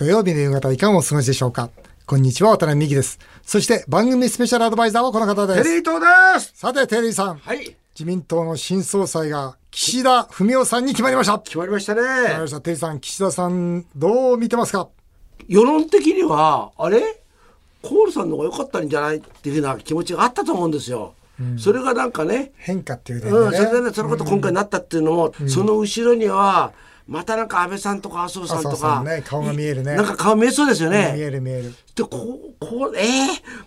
土曜日の夕方いかがお過ごしでしょうか？こんにちは、渡辺美希です。そして番組スペシャルアドバイザーはこの方です。テリー東ですさて、テリーさん。はい。自民党の新総裁が岸田文雄さんに決まりました。決まりましたね。決まりました。テリーさん、岸田さん、どう見てますか？世論的には、あれ？コールさんの方が良かったんじゃないっていうふうな気持ちがあったと思うんですよ。それがなんかね、変化っていう点うん。それでね、そのこと今回なったっていうのも、その後ろには、またなんか安倍さんとか麻生さんとか、んね顔が見えるね。なんか顔見えそうですよ見ね。える見える。で、こう、こう、えー、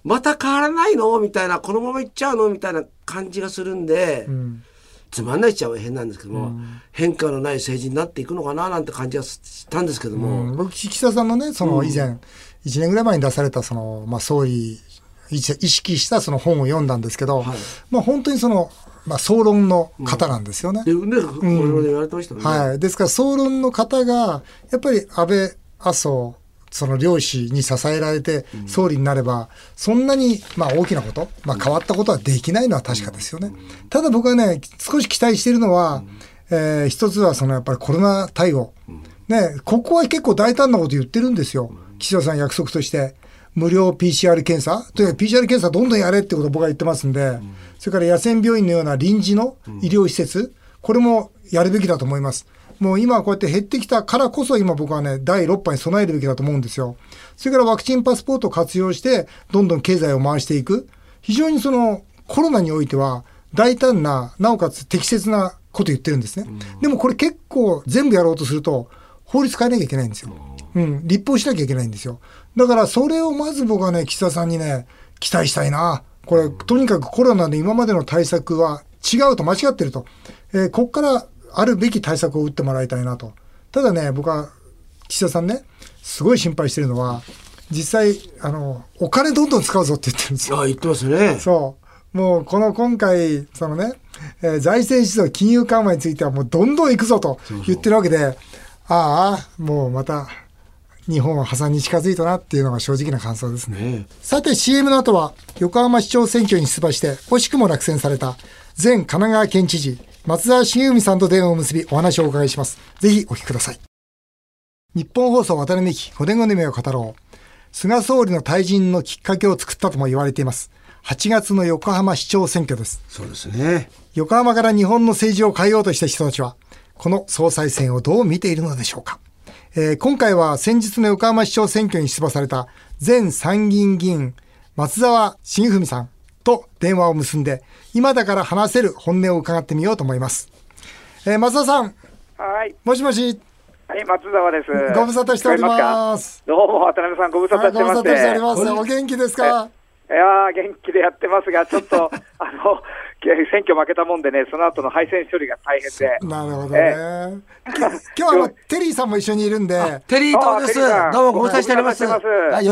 また変わらないの？みたいな、このままいっちゃうの？みたいな感じがするんで、うん。つまんないっちゃ変なんですけども、変化のない政治になっていくのかな？なんて感じがしたんですけども、うん。僕、岸田さんのね、その以前、1年ぐらい前に出された、その、まあ、総理、意識したその本を読んだんですけど、はい。まあ、本当にその、まあ、総論の方なんですよね。で、ね、これまで言われてましたもんね。はい。ですから、総論の方が、やっぱり安倍、麻生、その両氏に支えられて総理になれば、そんなに、まあ大きなこと、まあ変わったことはできないのは確かですよね。ただ僕はね、少し期待しているのは、えー一つはそのやっぱりコロナ対応。ね、ここは結構大胆なこと言ってるんですよ。岸田さん約束として。無料 PCR 検査？というか PCR 検査どんどんやれってことを僕は言ってますんで、それから野戦病院のような臨時の医療施設、これもやるべきだと思います。もう今こうやって減ってきたからこそ今僕はね、第6波に備えるべきだと思うんですよ。それからワクチンパスポートを活用して、どんどん経済を回していく。非常にそのコロナにおいては大胆な、なおかつ適切なこと言ってるんですね。でもこれ結構全部やろうとすると、法律変えなきゃいけないんですよ。うん、立法しなきゃいけないんですよ。だからそれをまず僕はね、岸田さんにね、期待したいな。これ、とにかくコロナで今までの対策は違うと間違ってると。えーここからあるべき対策を打ってもらいたいなと。ただね、僕は岸田さんね、すごい心配してるのは、実際、あの、お金どんどん使うぞって言ってるんですよ。あ言ってますね。そう。もう、この今回、そのね、えー財政出動、金融緩和についてはもうどんどん行くぞと言ってるわけで、ああ、もうまた、日本は破産に近づいたなっていうのが正直な感想ですね。ねさて CM の後は横浜市長選挙に出馬して惜しくも落選された前神奈川県知事松沢茂文さんと電話を結びお話をお伺いします。ぜひお聞きください。日本放送渡辺美希5年後の夢を語ろう。菅総理の退陣のきっかけを作ったとも言われています。8月の横浜市長選挙です。そうですね。横浜から日本の政治を変えようとした人たちは、この総裁選をどう見ているのでしょうか。えー今回は先日の横浜市長選挙に出馬された前参議院議員松沢茂文さんと電話を結んで、今だから話せる本音を伺ってみようと思います。えー松沢さん、はい。もしもし、はい、松沢です。ご無沙汰しておりますかどうも、渡辺さん、ご無沙汰してます。はいご無沙汰しております。これお元気ですか？いやー、元気でやってますが、ちょっと、あの、選挙負けたもんでね、その後の敗戦処理が大変で。なるほどね。き今日はテリーさんも一緒にいるんで、テリー東です。どうもご無沙汰しております。よ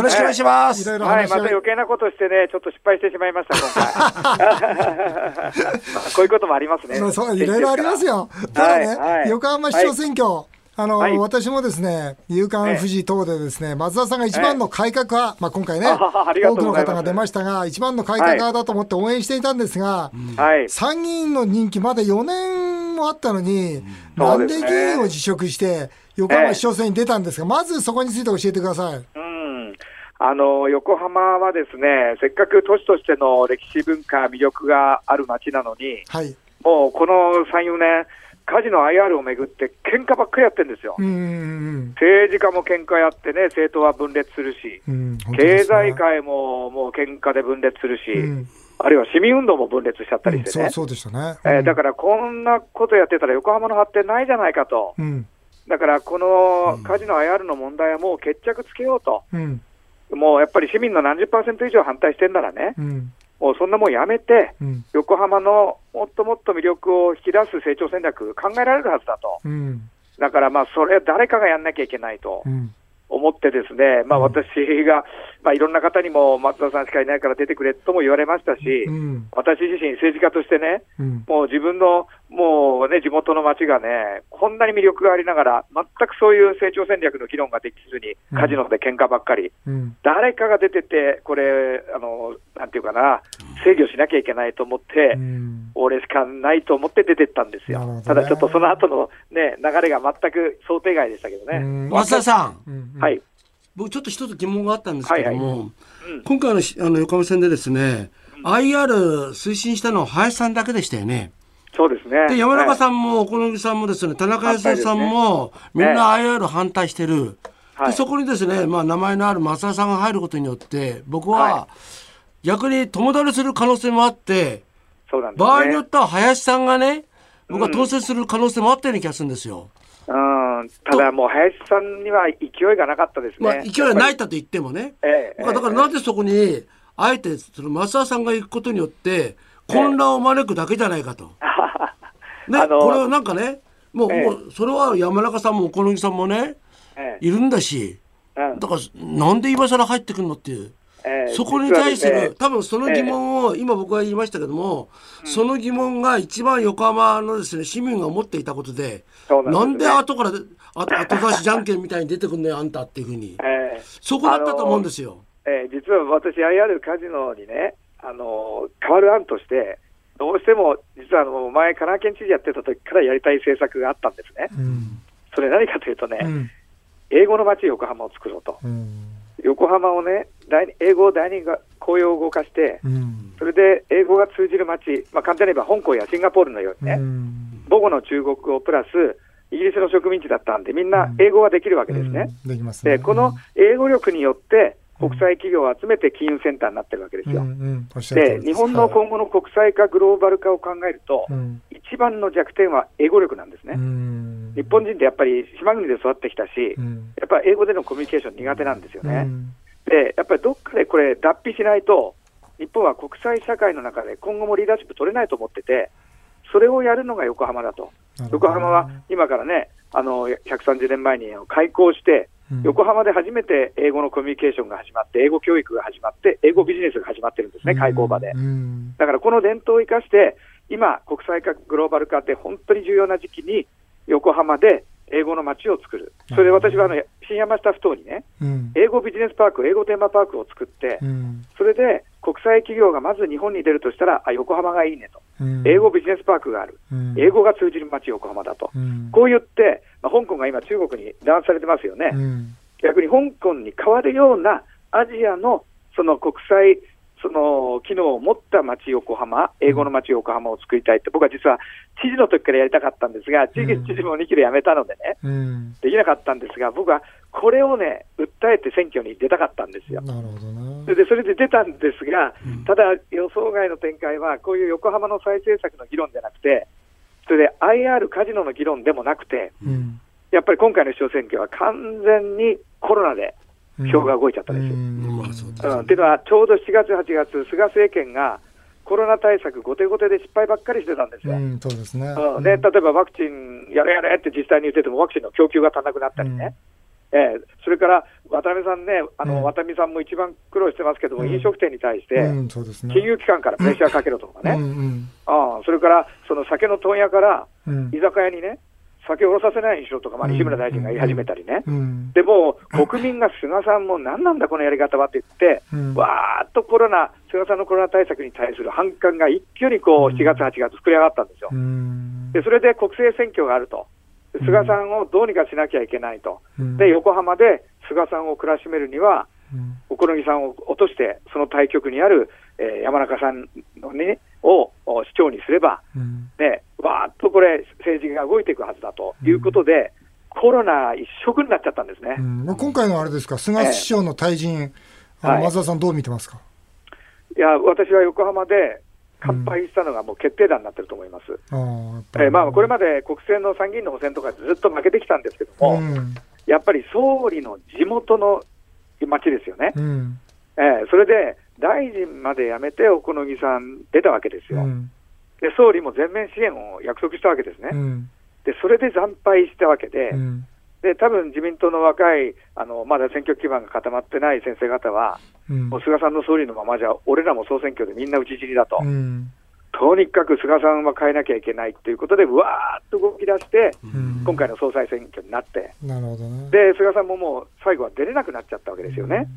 ろしくお願いします。いろいろはい、また余計なことしてね、ちょっと失敗してしまいました、今回。まあこういうこともありますね。まあそういろいろありますよ。ただね、横浜市長選挙、あの、はい。私もですね、夕刊富士等でですね、松田さんが一番の改革派、まあ今回ね、多くの方が出ましたが、一番の改革派だと思って応援していたんですが、はい。参議院の任期まだ4年もあったのに、なんでそうですね。議員を辞職して、横浜市長選に出たんですが、まずそこについて教えてください。うん。あの、横浜はですね、せっかく都市としての歴史文化、魅力がある街なのに、はい。もうこの3、4年、カジノ IR をめぐって喧嘩ばっかりやってるんですよ。政治家も喧嘩やってね、政党は分裂するし、経済界ももう喧嘩で分裂するし、うんあるいは市民運動も分裂しちゃったりしてね。うんそうそうでしたね。えーだからこんなことやってたら横浜の発展ないじゃないかと。うん。だからこのカジノ IR の問題はもう決着つけようと。うん。もうやっぱり市民の何十パーセント以上反対してんならね、うん。もうそんなもんやめて、うん。横浜のもっともっと魅力を引き出す成長戦略考えられるはずだと。うん。だからまあそれ誰かがやんなきゃいけないとうん。思ってですね、まあうん私が、まあいろんな方にも松田さんしかいないから出てくれとも言われましたし、うん。私自身政治家としてね、うん。もう自分のもうね、地元の町がね、こんなに魅力がありながら、全くそういう成長戦略の議論ができずに、うんカジノで喧嘩ばっかり、うん。誰かが出てて、これ、あの、なんていうかな、制御しなきゃいけないと思って、うん。俺しかないと思って出てったんですよ。ねただちょっとその後のね、流れが全く想定外でしたけどね。うん松田さん、うんはい。僕ちょっと一つ疑問があったんですけども、はいはいうん今回のしあの横浜戦でですね、IR 推進したのは林さんだけでしたよね。そうですね。で山中ん、さんも小野木さんもですね田中康夫さんも、ねみんな IR 反対してる、はいでそこにですね、まあ、名前のある松田さんが入ることによって僕はは逆に友倒れする可能性もあってね。場合によっては林さんがね僕は当選する可能性もあったような気がするんですよ。うん、ただもう林さんには勢いがなかったですね。まあ、勢いはないたと言ってもね。ええだからなぜそこにあえてその松田さんが行くことによって混乱を招くだけじゃないかと。ね、あのこれはなんかねもう,、ええ。もうそれは山中さんも小野木さんもねえいるんだしえうん。だからなんで今更入ってくるのっていう。ええ。そこに対する、ね多分その疑問を、今僕が言いましたけども、その疑問が一番横浜のですね市民が思っていたことでんなんで後からあ後出しじゃんけんみたいに出てくんのよあんたっていうふうに。ええ。そこだったと思うんですよ。えー実は私、IR カジノにね、あの変わる案として、どうしても実はあの前、神奈川県知事やってた時からやりたい政策があったんですね。うん。それ何かというとね、うん。英語の街、横浜を作ろうと。うん。横浜をね、英語を第二が公用語化して、うん。それで英語が通じる街、まあ、簡単に言えば香港やシンガポールのようにね、うん。母語の中国語プラス、イギリスの植民地だったんで、みんな英語ができるわけですね。うん。できますね。で、この英語力によって、国際企業を集めて金融センターになってるわけですよ。うんうんおっしゃる通で、日本の今後の国際化、グローバル化を考えると、うん一番の弱点は英語力なんですね。うん日本人ってやっぱり島国で育ってきたし、うんやっぱり英語でのコミュニケーション苦手なんですよね。うんで、やっぱりどっかでこれ、脱皮しないと、日本は国際社会の中で今後もリーダーシップ取れないと思ってて、それをやるのが横浜だと。横浜は今からね、あの130年前に開港して、うん。横浜で初めて英語のコミュニケーションが始まって、英語教育が始まって、英語ビジネスが始まってるんですね、開港場で。うん。だからこの伝統を生かして、今、国際化、グローバル化って本当に重要な時期に、横浜で英語の街を作る、それで私はあの新山下ふ頭にね、うん。英語ビジネスパーク、英語テーマパークを作ってう、ん。それで国際企業がまず日本に出るとしたら、あ横浜がいいねと、うん。英語ビジネスパークがある、うん。英語が通じる街、横浜だと、うん。こう言って、まあ、香港が今、中国に弾圧されてますよね。うん。逆に香港に変わるようなアジアのその国際その機能を持った街横浜、英語の街横浜を作りたいって、僕は実は知事の時からやりたかったんですが、知事も2期で辞めたのでね、うん。できなかったんですが、僕はこれをね、訴えて選挙に出たかったんですよ。なるほどな。それでそれで出たんですが、ただ予想外の展開は、こういう横浜の再生策の議論じゃなくて、それで IR カジノの議論でもなくて、うん。やっぱり今回の市長選挙は完全にコロナで票が動いちゃったんですよ。っていうのは、ちょうど7月、8月、菅政権がコロナ対策、後手後手で失敗ばっかりしてたんですよ。うんそうですね。うん。で例えばワクチンやれやれって実際に言ってても、ワクチンの供給が足らなくなったりね、ええそれから渡辺さんね、あのうん渡辺さんも一番苦労してますけども、うん飲食店に対して、金融機関からプレッシャーかけろとかね、うんうん。ああそれからその酒の問屋からうん。居酒屋にね、酒を下ろさせないようにしろとか、まあ、うん西村大臣が言い始めたりね。うんでもう国民が菅さんも何なんだこのやり方はって言って、うん。わーっとコロナ、菅さんのコロナ対策に対する反感が一挙にこう7月、8月、膨れ上がったんですよ。うん。でそれで国政選挙があると、で菅さんをどうにかしなきゃいけないと、うん。で横浜で菅さんを暮らしめるには、うん。小此木さんを落として、その対局にある、えー山中さんの、ね、をお市長にすれば、うん。ね、わーっとこれ、政治が動いていくはずだということで、コロナ一色になっちゃったんですね。うん。まあ今回のあれですか菅首相の退陣。あのはい。松田さんどう見てますか？いや、私は横浜で乾杯したのがもう決定打になってると思います。ああやっぱり。えーまあ、これまで国政の参議院の補選とかずっと負けてきたんですけども、うん。やっぱり総理の地元の町ですよね、うん。えーそれで大臣まで辞めて、小此木さん出たわけですよ、うん。で総理も全面支援を約束したわけですね、うん。でそれで惨敗したわけで、うんで多分自民党の若い、あのまだ選挙基盤が固まってない先生方は、うん。もう菅さんの総理のままじゃ、俺らも総選挙でみんな討ち死にだと。うん。とにかく菅さんは変えなきゃいけないということで、うわーっと動き出して、うん。今回の総裁選挙になって、なるほどね。で菅さんももう最後は出れなくなっちゃったわけですよね。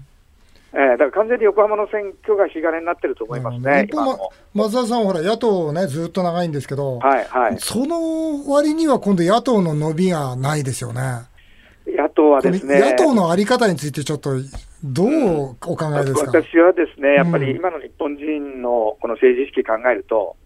えーだから完全に横浜の選挙が引き金になってると思いますね、ま松田さん、ほら、野党ね、ずっと長いんですけど、はいはい、その割には今度、野党の伸びがないですよね。野党はですね、野党のあり方について、ちょっとどうお考えですか、私はですね、やっぱうん。り今の日本人のこの政治意識考えると、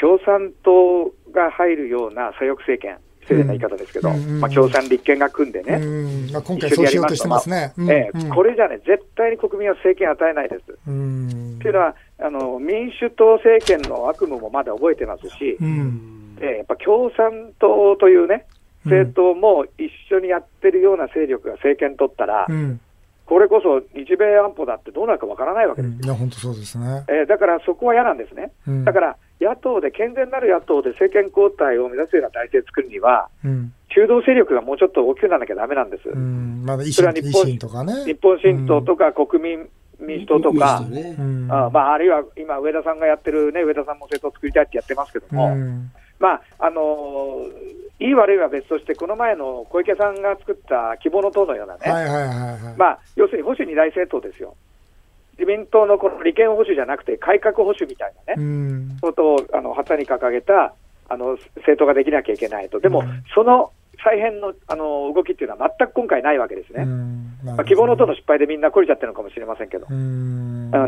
共産党が入るような左翼政権、失礼な言い方ですけど、うん。うん。うん。まあ、共産、立憲が組んでね、うん。まあ、今回そうしようとしてますね。うん。ええ。うん。これじゃね、絶対に国民は政権与えないです。うん。というのはあの、民主党政権の悪夢もまだ覚えてますし、うん。ええやっぱ共産党というね、政党も一緒にやってるような勢力が政権取ったら、うんこれこそ日米安保だってどうなるかわからないわけです。うんいや、本当そうですね。えーだからそこは嫌なんですね。うんだから野党で、健全なる野党で政権交代を目指すような体制を作るには、うん中道勢力がもうちょっと大きくならなきゃだめなんです。うんまだ維新維それは日本新とかね。日本新党とか国民民主党とか、ねうんあまあ、あるいは今、上田さんがやってるね、上田さんも政党作りたいってやってますけども、うんまああのーいい悪いは別として、この前の小池さんが作った希望の党のようなね、はいはいはいはい。まあ、要するに保守二大政党ですよ。自民党のこの利権保守じゃなくて、改革保守みたいなね、うんことをあの旗に掲げたあの政党ができなきゃいけないと、でも、うんその再編のあの動きっていうのは全く今回ないわけですね。うんまあ、希望の党の失敗でみんな懲りちゃってるのかもしれませんけど、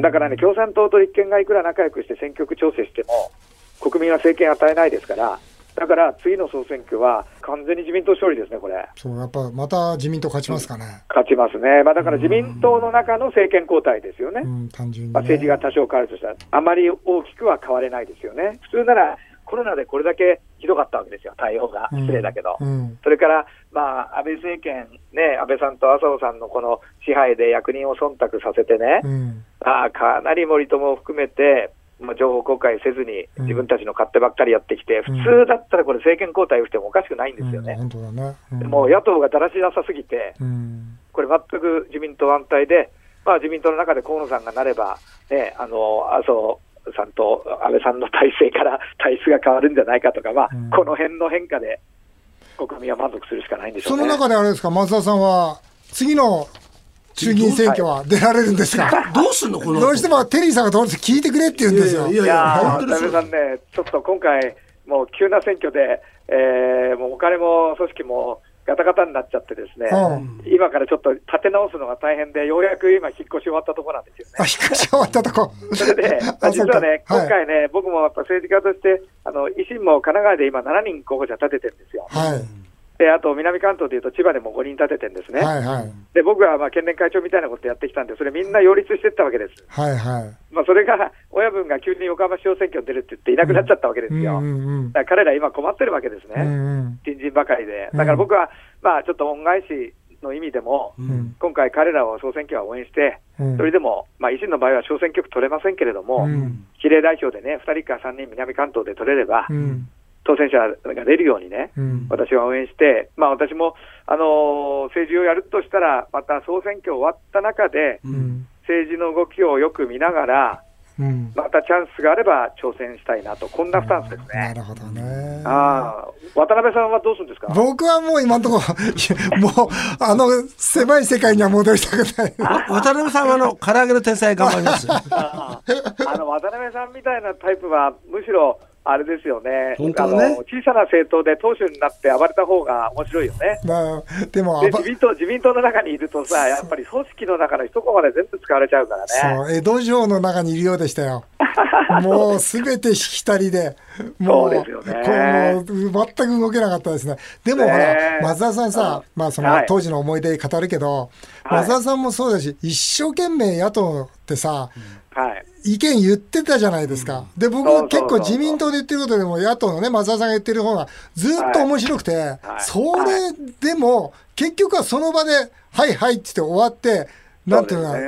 だからね、共産党と立憲がいくら仲良くして選挙区調整しても、国民は政権与えないですから、だから次の総選挙は完全に自民党勝利ですね、これ。そう、やっぱまた自民党勝ちますかね。勝ちますね、まあ、だから自民党の中の政権交代ですよね。うん、単純に、ね。まあ、政治が多少変わるとしたら、あまり大きくは変われないですよね。普通ならコロナでこれだけひどかったわけですよ、対応が。うん失礼だけど。うんそれから、まあ、安倍政権、ね、安倍さんと麻生さんのこの支配で役人を忖度させてね、うんああかなり森友を含めて、まあ、情報公開せずにうん自分たちの勝手ばっかりやってきて、うん普通だったらこれ政権交代をしてもおかしくないんですようんね。本当だね。うんでも野党がだらしなさすぎて、うんこれ全く自民党安泰で、まあ、自民党の中で河野さんがなれば、ね、あの麻生さんと安倍さんの体制から 体質が変わるんじゃないかとか、まあうんこの辺の変化で国民は満足するしかないんでしょそうのね。中であれですか、松田さんは、次の衆議院選挙は出られるんですか、どうすんのこの後？どうしてもテリーさんがどうして聞いてくれって言うんですよ。いやいやー、本当にそう安倍さんね、ちょっと今回、もう急な選挙で、えーもうお金も組織もガタガタになっちゃってですね、うん今からちょっと立て直すのが大変で、ようやく今、引っ越し終わったところなんですよね。あ、引っ越し終わったとこ。それで、ま あ、実はね、今回ね、僕もやっぱ政治家として、あの維新も神奈川で今、7人候補者立ててるんですよ。はい。はい。で、あと南関東でいうと、千葉でも5人立ててるんですね。はいはい。で、僕はまあ県連会長みたいなことやってきたんで、それみんな擁立していったわけです。はいはい。まあ、それが親分が急に横浜市長選挙に出るって言っていなくなっちゃったわけですよ。うんうんうんだから彼ら今困ってるわけですね。うんうん新人ばかりで。だから僕は、まあちょっと恩返しの意味でも、うん今回彼らを総選挙は応援して、うんそれでも、まあ維新の場合は小選挙区取れませんけれども、うん比例代表でね、2人か3人南関東で取れれば、うん当選者が出るようにね、うん私は応援して、まあ私も、あのー政治をやるとしたら、また総選挙終わった中で、うん政治の動きをよく見ながら、うんまたチャンスがあれば挑戦したいなと、こんなスタンスですね。なるほどね。ああ、渡辺さんはどうするんですか？僕はもう今のところ、もう、あの、狭い世界には戻りたくない。渡辺さんはあの 唐揚げの天才頑張ります。ああの渡辺さんみたいなタイプは、むしろあれですよね。本当はね。小さな政党で党首になって暴れた方が面白いよね。まあ、でも、自民党自民党の中にいるとさ、やっぱり組織の中の一コマで全部使われちゃうからね。そう、江戸城の中にいるようでしたよ。もうすべてしきたりで、もそうですよね。全く動けなかったですね。でもほら、松田さんさ、まあそのはい。当時の思い出語るけど、はい。松田さんもそうだし、一生懸命野党ってさ、はい。意見言ってたじゃないですか。で、僕結構自民党で言ってることでも、野党のね、松田さんが言ってる方がずっと面白くて、はい。それでも、結局はその場で、はいはいって言って終わって、なんていうのか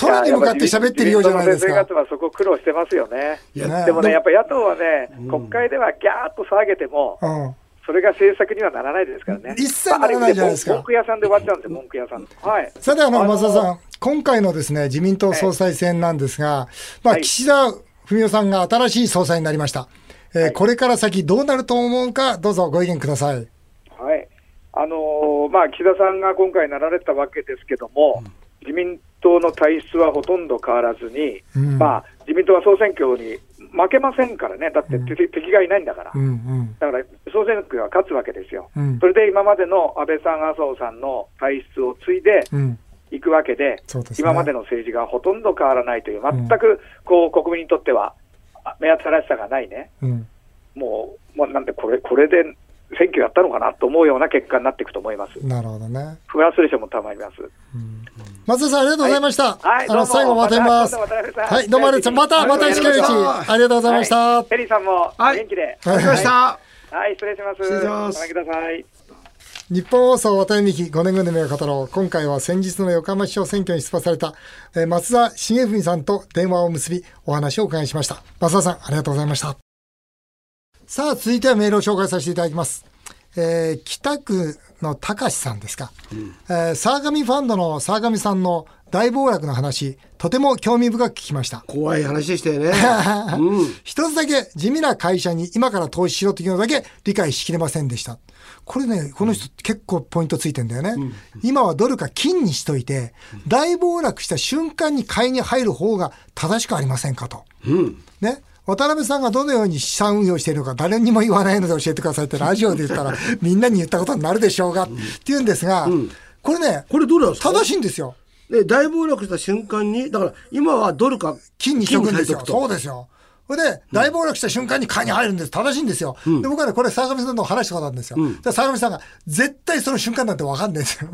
空に向かって喋ってるようじゃないですか。生方はそこ苦労してますよね。いやねでもね、やっぱ野党はね、国会ではギャーッと騒げても、うん。それが政策にはならないですからね。一切ならないじゃないですか文句屋さんで終わっちゃうんですよ、文句屋さん。はい。さて、あの、松田さん、今回のですね、自民党総裁選なんですが、まあ、はい岸田文雄さんが新しい総裁になりました。えーはいこれから先どうなると思うか、どうぞご意見ください。はい。あのーまあ、岸田さんが今回なられたわけですけども、自民党の体質はほとんど変わらずに、うんまあ、自民党は総選挙に負けませんからね、だって敵敵がいないんだから。うんうん。だから総選挙が勝つわけですよ。うん。それで今までの安倍さん、麻生さんの体質を継いでうん。いくわけで、そうですね。今までの政治がほとんど変わらないという、全くこう国民にとってはあ目新しさがないね、うん。もう、もうなんでこれ、これで選挙やったのかなと思うような結果になっていくと思います。なるほどね。フラストレーションもたまります。松田さんありがとうございました、はい、あの最後まとめますはいどうもありがとう。またまた近いうち。ありがとうございました、はい。ペリーさんもはい。元気で。はいありがとうございました。はい、失礼します。失礼します。ください。日本放送渡辺美希5年後の夢を語ろう今回は先日の横浜市長選挙に出馬された、えー松田重文さんと電話を結びお話をお伺いしました。松田さんありがとうございましたさあ続いてはメールを紹介させていただきます、えー北区の高志さんですか、えー沢上ファンドの沢上さんの大暴落の話とても興味深く聞きました怖い話でしたよね。うん。一つだけ地味な会社に今から投資しろというのだけ理解しきれませんでした。これね、この人結構ポイントついてんだよね。今はドルか金にしといて、大暴落した瞬間に買いに入る方が正しくありませんかと。うん。ね。渡辺さんがどのように資産運用しているのか誰にも言わないので教えてくださいってラジオで言ったら みんなに言ったことになるでしょうがって言うんですが、これね、これどれなんですか？正しいんですよ。で、大暴落した瞬間に、だから今はドルか金にしとくんですよ。そうですよ。それで、大暴落した瞬間に買いに入るんです。正しいんですよ。で、僕はね、これ、坂上さんと話したことあるんですよ。で坂上さんが、絶対その瞬間なんて分かんないですよ。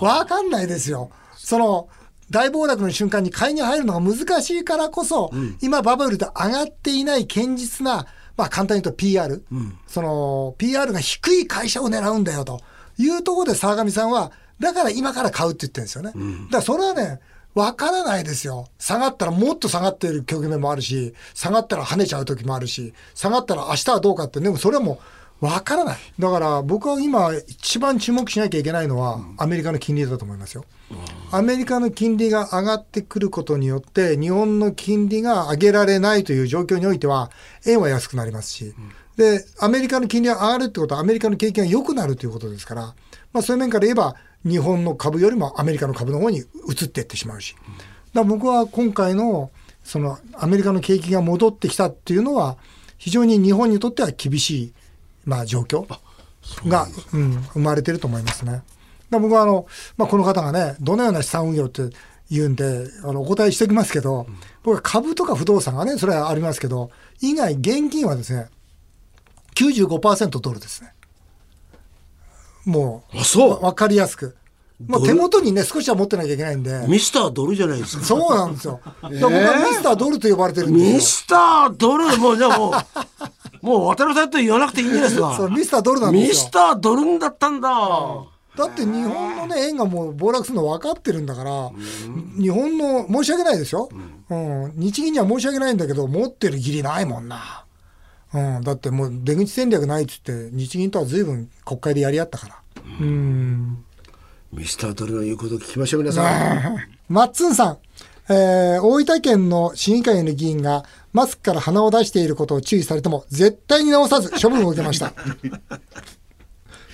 分かんないですよ。その、大暴落の瞬間に買いに入るのが難しいからこそ、今バブルで上がっていない堅実な、まあ簡単に言うと PR、その PR が低い会社を狙うんだよと。いうところで沢上さんは、だから今から買うって言ってるんですよね。だからそれはね、わからないですよ。下がったらもっと下がっている局面もあるし、下がったら跳ねちゃう時もあるし、下がったら明日はどうかって、でもそれはもうわからない。だから僕は今一番注目しなきゃいけないのはアメリカの金利だと思いますよ。アメリカの金利が上がってくることによって、日本の金利が上げられないという状況においては、円は安くなりますし、で、アメリカの金利が上がるってことは、アメリカの景気が良くなるということですから、まあそういう面から言えば、日本の株よりもアメリカの株の方に移っていってしまうし。だ僕は今回の、そのアメリカの景気が戻ってきたっていうのは、非常に日本にとっては厳しい、まあ状況が、うん、生まれてると思いますね。だから僕はあの、まあ、この方がね、どのような資産運用って言うんで、あの、お答えしておきますけど、僕は株とか不動産がね、それはありますけど、以外現金はですね、95%ドルですね。もあ、そうう、わかりやすく。もう手元にね、少しは持ってなきゃいけないんで、ミスタードルじゃないですか。そうなんですよ。だから僕はミスタードルと呼ばれてるんミですスタードル？もうじゃあもう、もう渡辺さんと言わなくていいんじゃないですよ。そう、か。ミスタードルなんですよミス。タードルだったんだ。だって日本のね、円がもう暴落するの分かってるんだから、日本の、申し訳ないですよ。うん、日銀には申し訳ないんだけど、持ってる義理ないもんな。うん、だってもう出口戦略ないっつって、日銀とは随分国会でやり合ったから。うん。ミスタードルの言うことを聞きましょう、皆さん。マッツンさん、えー大分県の市議会の議員がマスクから鼻を出していることを注意されても絶対に直さず処分を受けました。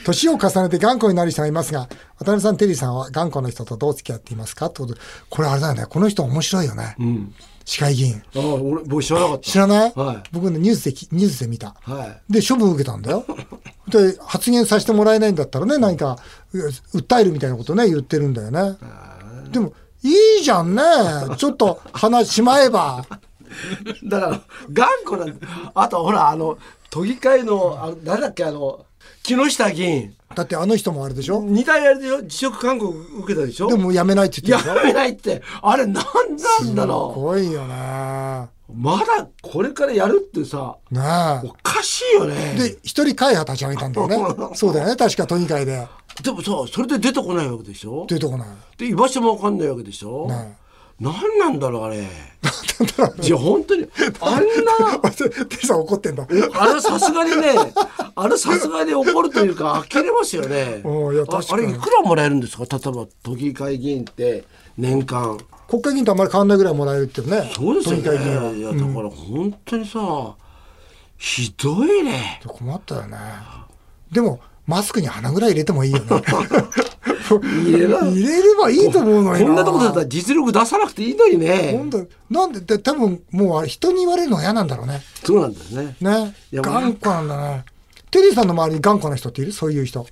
年を重ねて頑固になる人がいますが、渡辺さん、テリーさんは頑固な人とどう付き合っていますか？ってことで、これあれだよね。この人面白いよね。市会議員。ああ、俺、僕知らなかった。知らない、はい僕ね、ニュースでき、ニュースで見た。はい。で、処分を受けたんだよ。で、発言させてもらえないんだったらね、何か、う訴えるみたいなことね、言ってるんだよね。でも、いいじゃんね。ちょっと話しまえば。だから、頑固な。あと、ほら、あの、都議会の、あの誰だっけ、あの、木下議員。だってあの人もあれでしょ？似たやりでしょ？辞職勧告受けたでしょ？でも辞めないって言ってやるでしょ？めないって。あれ、なんなんだすろごいよね。う。まだこれからやるってさ、ねおかしいよね。え。で、一人会派立ち上げたんだよね。そうだよね。確か都議会で。でもさ、それで出てこないわけでしょ？ってこない。で、居場所もわかんないわけでしょ？ねなんなんだろう、あれ。いや、本当に、あんな、え。テさん怒ってんだ。あれさすがにね、あれさすがに怒るというか、呆れますよね。おいやあ確かにあれ、いくらもらえるんですか？例えば、都議会議員って、年間。国会議員とあんまり変わんないぐらいもらえるっていうね。そうですよ都議会議員は。ね。いや、だから本当にさ、ひどいね。困ったよね。でも、マスクに鼻ぐらい入れてもいいよね。入れな入れればいいと思うのにこんなとこだったら実力出さなくていいのにね。本当。なんでで多分もう人に言われるのが嫌なんだろうね。そうなんですね。ね。頑固なんだね。テリーさんの周りに頑固な人っているそういう人？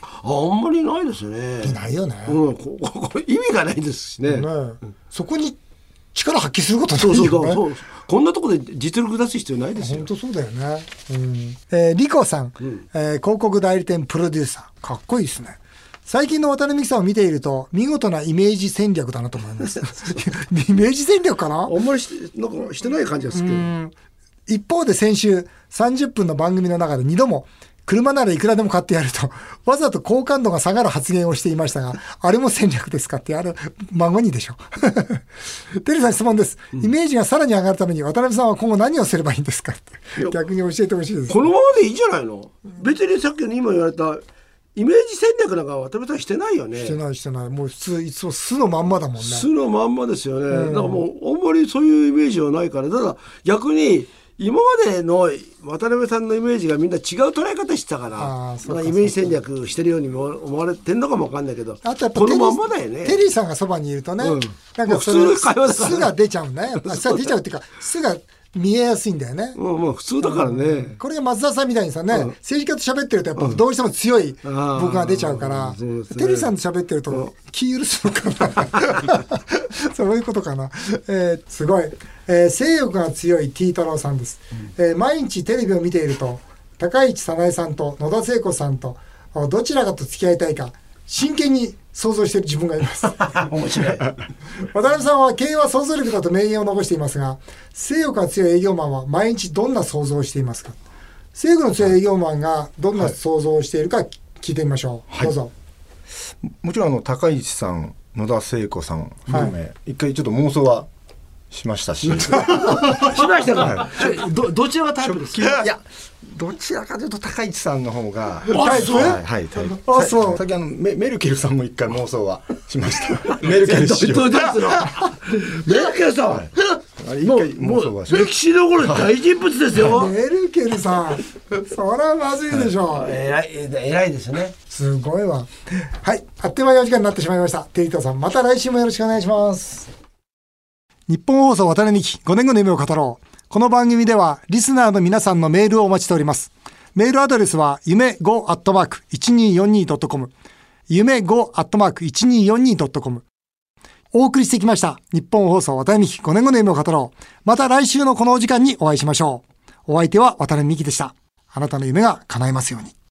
あんまりないですよね。いないよね、うん、こここ意味がないですしね。ねそこに力発揮することそうないよね。そうそうそうこんなとこで実力出す必要ないですよ。本当そうだよね。うん、えー、リコさん、えー広告代理店プロデューサー、かっこいいですね。最近の渡辺美樹さんを見ていると、見事なイメージ戦略だなと思います。イメージ戦略かな？あんまりなんかしてない感じがするけど。うん。一方で先週、30分の番組の中で2度も、車ならいくらでも買ってやると、わざと好感度が下がる発言をしていましたが、あれも戦略ですかって、あれ、孫にでしょ。テリーさん質問です。イメージがさらに上がるために、渡辺さんは今後何をすればいいんですかって。逆に教えてほしいです。このままでいいんじゃないの別にさっきの今言われたイメージ戦略なんか渡辺さんしてないよねしてないしてない。もう普通、いつも素のまんまだもんね。素のまんまですよね、だからもうあんまりそういうイメージはないからただ逆に今までの渡辺さんのイメージがみんな違う捉え方してたからイメージ戦略してるようにも思われてんのかもわかんないけどあとやっぱこのまんまだよね。テリーさんがそばにいるとね、うん。なんか普通の会話だから。ね素が出ちゃう。ね。素が出ちゃうっていうか、素が見えやすいんだよね。うんまあ普通だからね、これが松田さんみたいにさね、政治家と喋ってるとやっぱどうしても強い僕が出ちゃうから、ね。テリーさんと喋ってると気許すのかな。そういうことかな。えーすごい、えー性欲が強い T 太郎さんです、えー毎日テレビを見ていると、高市早苗さんと野田聖子さんとおどちらかと付き合いたいか、真剣に想像している自分がいます。面白い渡辺さんは経営は想像力だと名言を残していますが、性欲が強い営業マンは毎日どんな想像をしていますか？性欲の強い営業マンがどんな想像をしているか聞いてみましょう。はいどうぞ。もちろんあの高市さん野田聖子さん含め、一回ちょっと妄想はしましたし。しましたか、どどちらがタイプですか？いやどちらかというと高市さんの方が。タイプはいはいタイプあそう。さ先あのメメルケルさんも一回妄想はしました。メルケルど氏メルケルさん、もうも妄想はしましう歴史の頃大人物ですよ。メルケルさん、それはまずいでしょう。偉い偉いですね。すごいわ。はい。あっという間にお時間になってしまいました。テリトさん、また来週もよろしくお願いします。日本放送渡辺美希5年後の夢を語ろう。この番組では、リスナーの皆さんのメールをお待ちしております。メールアドレスは、夢 5-1242.com。夢 5-1242.com。お送りしてきました。日本放送渡辺美希5年後の夢を語ろう。また来週のこのお時間にお会いしましょう。お相手は渡辺美希でした。あなたの夢が叶いますように。